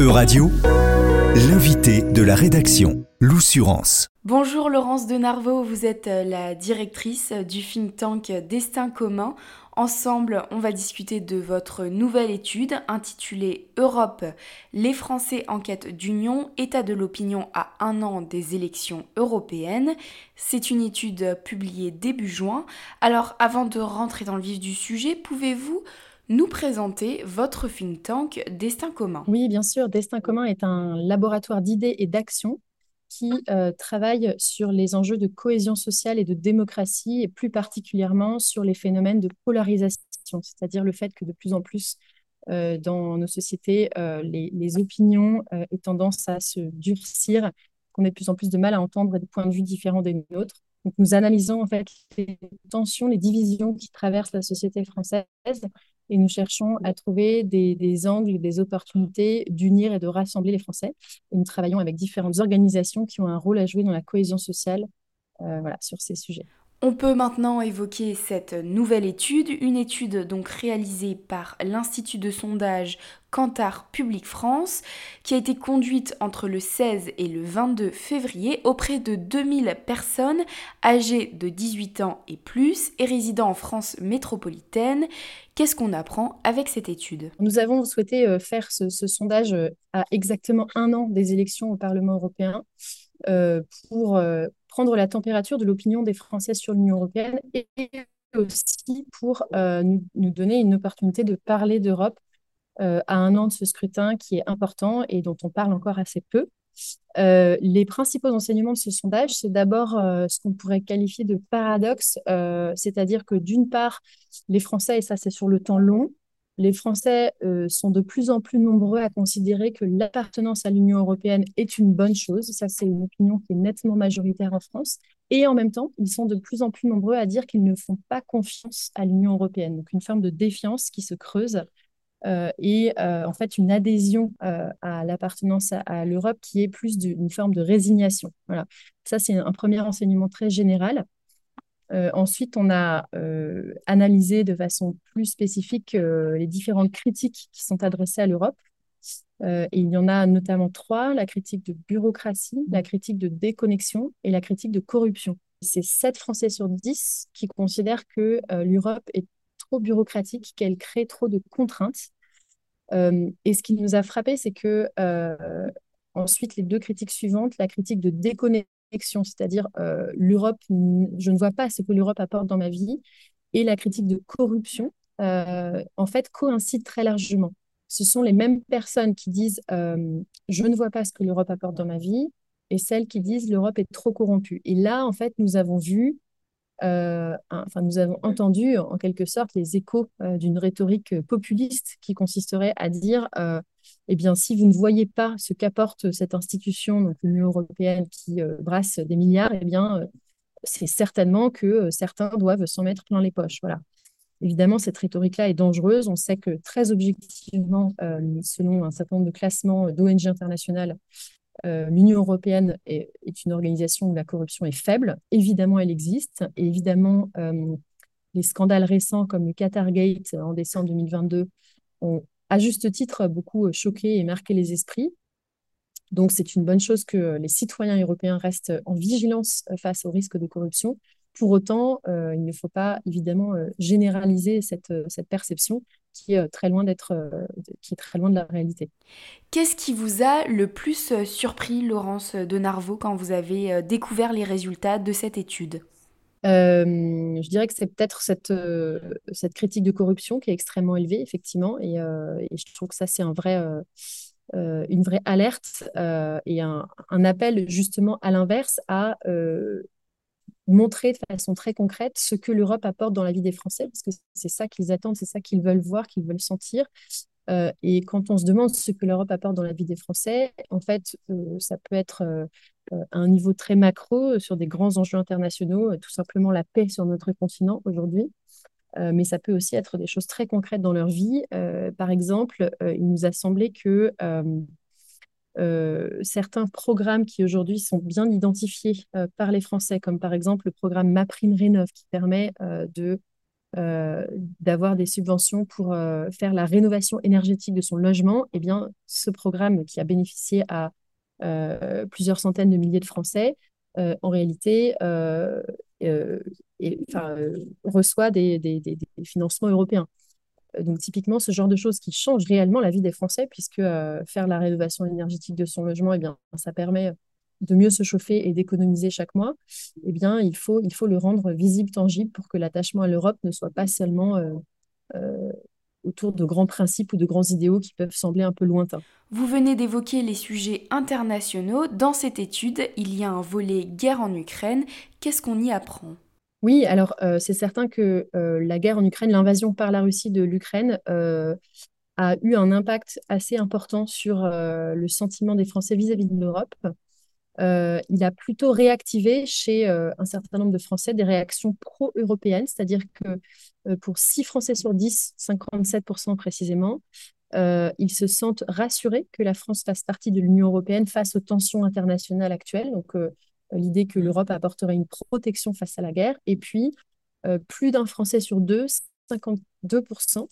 E-Radio, l'invité de la rédaction, l'Oussurance. Bonjour Laurence de Narvaux, vous êtes euh, la directrice du think tank Destin commun. Ensemble, on va discuter de votre nouvelle étude intitulée Europe, les Français en quête d'union, état de l'opinion à un an des élections européennes. C'est une étude publiée début juin. Alors avant de rentrer dans le vif du sujet, pouvez-vous nous présenter votre think tank Destin commun. Oui, bien sûr. Destin commun est un laboratoire d'idées et d'actions qui euh, travaille sur les enjeux de cohésion sociale et de démocratie, et plus particulièrement sur les phénomènes de polarisation, c'est-à-dire le fait que de plus en plus euh, dans nos sociétés, euh, les, les, opinions aient tendance à se durcir, qu'on ait de plus en plus de mal à entendre des points de vue différents des nôtres. Donc, nous analysons en fait les tensions, les divisions qui traversent la société française et nous cherchons à trouver des, angles, des opportunités d'unir et de rassembler les Français. Et nous travaillons avec différentes organisations qui ont un rôle à jouer dans la cohésion sociale euh, voilà, sur ces sujets. On peut maintenant évoquer cette nouvelle étude, une étude donc réalisée par l'Institut de sondage Cantar Public France, qui a été conduite entre le 16 et le 22 février auprès de 2000 personnes âgées de 18 ans et plus et résidant en France métropolitaine. Qu'est-ce qu'on apprend avec cette étude? Nous avons souhaité euh, faire ce, sondage euh, à exactement un an des élections au Parlement européen euh, pour prendre la température de l'opinion des Français sur l'Union européenne et aussi pour euh, nous, donner une opportunité de parler d'Europe euh, à un an de ce scrutin qui est important et dont on parle encore assez peu. Euh, les principaux enseignements de ce sondage, c'est d'abord ce qu'on pourrait qualifier de paradoxe, c'est-à-dire que d'une part, les Français, et ça c'est sur le temps long, les Français euh, sont de plus en plus nombreux à considérer que l'appartenance à l'Union européenne est une bonne chose. Ça, c'est une opinion qui est nettement majoritaire en France. Et en même temps, ils sont de plus en plus nombreux à dire qu'ils ne font pas confiance à l'Union européenne. Donc, une forme de défiance qui se creuse euh, et euh, en fait une adhésion à l'appartenance à, l'Europe qui est plus d'une forme de résignation. Voilà. Ça, c'est un premier enseignement très général. Euh, ensuite, on a euh, analysé de façon plus spécifique euh, les différentes critiques qui sont adressées à l'Europe. et il y en a notamment trois, la critique de bureaucratie, la critique de déconnexion et la critique de corruption. C'est 7 Français sur 10 qui considèrent que l'Europe est trop bureaucratique, qu'elle crée trop de contraintes. et ce qui nous a frappé, c'est que ensuite, les deux critiques suivantes, la critique de déconnexion c'est-à-dire euh, l'Europe, je ne vois pas ce que l'Europe apporte dans ma vie, et la critique de corruption, euh, en fait, coïncident très largement. Ce sont les mêmes personnes qui disent euh, je ne vois pas ce que l'Europe apporte dans ma vie, et celles qui disent l'Europe est trop corrompue. Et là, en fait, nous avons vu enfin, nous avons entendu en quelque sorte les échos d'une rhétorique populiste qui consisterait à dire eh bien, si vous ne voyez pas ce qu'apporte cette institution, l'Union européenne, qui euh, brasse des milliards, eh bien, euh, c'est certainement que euh, certains doivent s'en mettre plein les poches. Voilà. Évidemment, cette rhétorique-là est dangereuse. On sait que très objectivement, selon un certain nombre de classements d'ONG internationales, l'Union européenne est, une organisation où la corruption est faible. Évidemment, elle existe. Et évidemment, les scandales récents comme le Qatargate en décembre 2022 ont à juste titre, beaucoup euh, choqué et marqué les esprits. Donc, c'est une bonne chose que les citoyens européens restent en vigilance euh, face au risque de corruption. Pour autant, euh, il ne faut pas évidemment généraliser cette, cette perception qui est très loin d'être, qui est très loin de la réalité. Qu'est-ce qui vous a le plus surpris, Laurence de Narvaux, quand vous avez découvert les résultats de cette étude? Je dirais que c'est peut-être cette, cette critique de corruption qui est extrêmement élevée, effectivement, et, je trouve que ça, c'est un vrai, une vraie alerte et un, un, appel justement à l'inverse à montrer de façon très concrète ce que l'Europe apporte dans la vie des Français, parce que c'est ça qu'ils attendent, c'est ça qu'ils veulent voir, qu'ils veulent sentir. et quand on se demande ce que l'Europe apporte dans la vie des Français, en fait, ça peut être euh, un niveau très macro euh, sur des grands enjeux internationaux, euh, tout simplement la paix sur notre continent aujourd'hui. mais ça peut aussi être des choses très concrètes dans leur vie. par exemple, il nous a semblé que certains programmes qui aujourd'hui sont bien identifiés par les Français, comme par exemple le programme MaPrimeRénov, qui permet de d'avoir des subventions pour faire la rénovation énergétique de son logement, eh bien, ce programme qui a bénéficié à plusieurs centaines de milliers de Français, en réalité, reçoit des, des, financements européens. Donc typiquement, ce genre de choses qui changent réellement la vie des Français, puisque faire la rénovation énergétique de son logement, eh bien, ça permet de mieux se chauffer et d'économiser chaque mois, eh bien, il faut, il faut le rendre visible, tangible, pour que l'attachement à l'Europe ne soit pas seulement euh, euh, autour de grands principes ou de grands idéaux qui peuvent sembler un peu lointains. Vous venez d'évoquer les sujets internationaux. Dans cette étude, il y a un volet guerre en Ukraine. Qu'est-ce qu'on y apprend? Oui, alors euh, c'est certain que la guerre en Ukraine, l'invasion par la Russie de l'Ukraine, a eu un impact assez important sur le sentiment des Français vis-à-vis -vis de l'Europe. Euh, il a plutôt réactivé chez euh, un certain nombre de Français des réactions pro-européennes, c'est-à-dire que euh, pour 6 Français sur 10, 57% précisément, ils se sentent rassurés que la France fasse partie de l'Union européenne face aux tensions internationales actuelles, donc l'idée que l'Europe apporterait une protection face à la guerre. Et puis, plus d'un Français sur deux, 52%,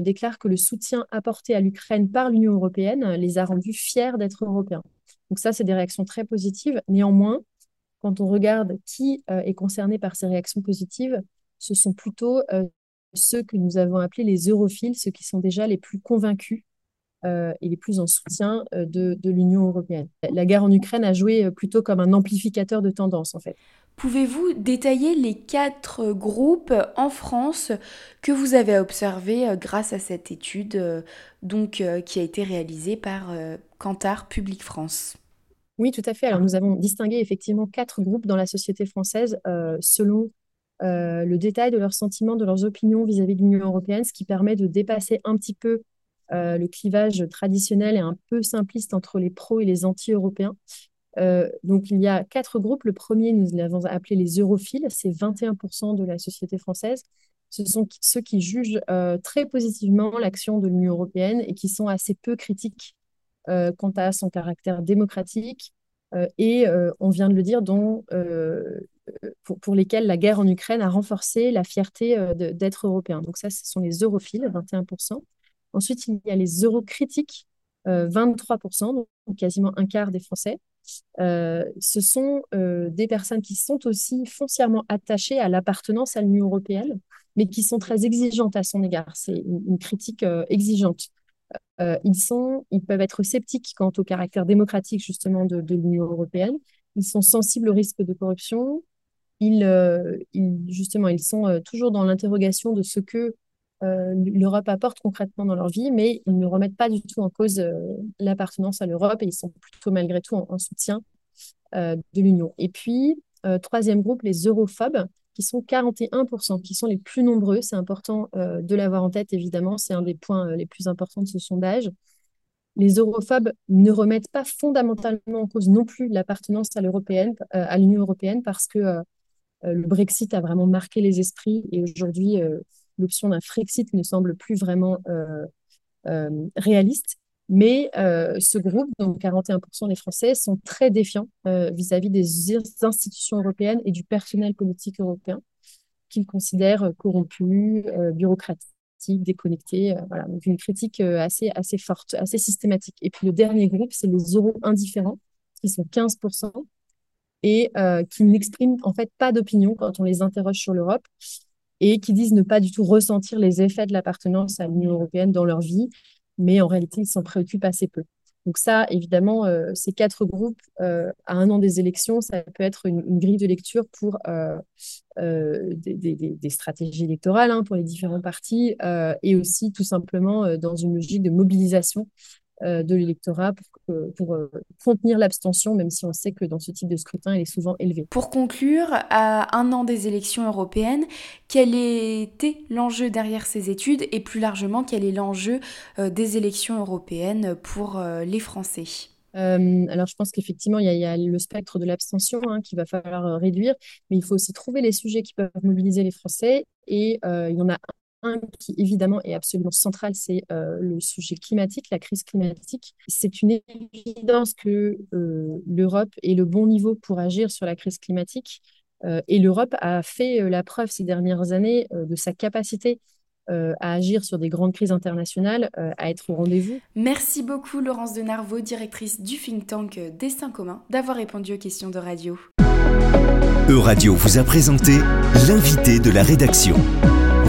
déclarent que le soutien apporté à l'Ukraine par l'Union européenne les a rendus fiers d'être européens. Donc ça, c'est des réactions très positives. Néanmoins, quand on regarde qui euh, est concerné par ces réactions positives, ce sont plutôt euh, ceux que nous avons appelés les europhiles, ceux qui sont déjà les plus convaincus euh, et les plus en soutien de, de l'Union européenne. La guerre en Ukraine a joué plutôt comme un amplificateur de tendance, en fait. Pouvez-vous détailler les quatre groupes en France que vous avez observés grâce à cette étude donc, qui a été réalisée par Kantar Public France? Oui, tout à fait. Alors, nous avons distingué effectivement quatre groupes dans la société française euh, selon euh, le détail de leurs sentiments, de leurs opinions vis-à-vis de l'Union européenne, ce qui permet de dépasser un petit peu euh, le clivage traditionnel et un peu simpliste entre les pros et les anti-européens. donc, il y a quatre groupes. Le premier, nous l'avons appelé les europhiles, c'est 21% de la société française. Ce sont ceux qui jugent très positivement l'action de l'Union européenne et qui sont assez peu critiques euh, quant à son caractère démocratique euh, et, euh, on vient de le dire, dont, pour, pour, lesquels la guerre en Ukraine a renforcé la fierté d'être européen. Donc ça, ce sont les europhiles, 21%. Ensuite, il y a les eurocritiques, 23%, donc quasiment un quart des Français. ce sont des personnes qui sont aussi foncièrement attachées à l'appartenance à l'Union européenne, mais qui sont très exigeantes à son égard. C'est une, critique exigeante. Euh, ils, sont, ils peuvent être sceptiques quant au caractère démocratique justement de, l'Union européenne. Ils sont sensibles au risque de corruption. Ils, euh, justement, ils sont euh, toujours dans l'interrogation de ce que l'Europe apporte concrètement dans leur vie, mais ils ne remettent pas du tout en cause l'appartenance à l'Europe et ils sont plutôt malgré tout en, en soutien de l'Union. Et puis, troisième groupe, les europhobes qui sont 41%, qui sont les plus nombreux. C'est important euh, de l'avoir en tête, évidemment. C'est un des points euh, les plus importants de ce sondage. Les europhobes ne remettent pas fondamentalement en cause non plus l'appartenance à euh, à l'Union européenne, parce que le Brexit a vraiment marqué les esprits et aujourd'hui, l'option d'un Frexit ne semble plus vraiment réaliste. Mais euh, ce groupe, donc 41% des Français, sont très défiants euh, vis-à-vis des institutions européennes et du personnel politique européen qu'ils considèrent corrompus, euh, bureaucratiques, déconnectés. voilà, donc une critique assez, assez forte, assez systématique. Et puis le dernier groupe, c'est les euro indifférents, qui sont 15% et qui n'expriment en fait pas d'opinion quand on les interroge sur l'Europe et qui disent ne pas du tout ressentir les effets de l'appartenance à l'Union européenne dans leur vie mais en réalité, ils s'en préoccupent assez peu. Donc ça, évidemment, euh, ces quatre groupes, euh, à un an des élections, ça peut être une, grille de lecture pour euh, des, stratégies électorales hein, pour les différents partis et aussi tout simplement dans une logique de mobilisation de l'électorat pour, pour contenir l'abstention, même si on sait que dans ce type de scrutin, elle est souvent élevée. Pour conclure, à un an des élections européennes, quel était l'enjeu derrière ces études et plus largement, quel est l'enjeu des élections européennes pour les Français? Alors, je pense qu'effectivement, il, y, a le spectre de l'abstention hein, qu'il va falloir réduire, mais il faut aussi trouver les sujets qui peuvent mobiliser les Français. Et il y en a qui évidemment est absolument central, c'est euh, le sujet climatique, la crise climatique. C'est une évidence que euh, l'Europe est le bon niveau pour agir sur la crise climatique. et l'Europe a fait la preuve ces dernières années de sa capacité à agir sur des grandes crises internationales, à être au rendez-vous. Merci beaucoup Laurence de Narvaux, directrice du think tank Destin commun, d'avoir répondu aux questions de radio. Euradio vous a présenté l'invité de la rédaction.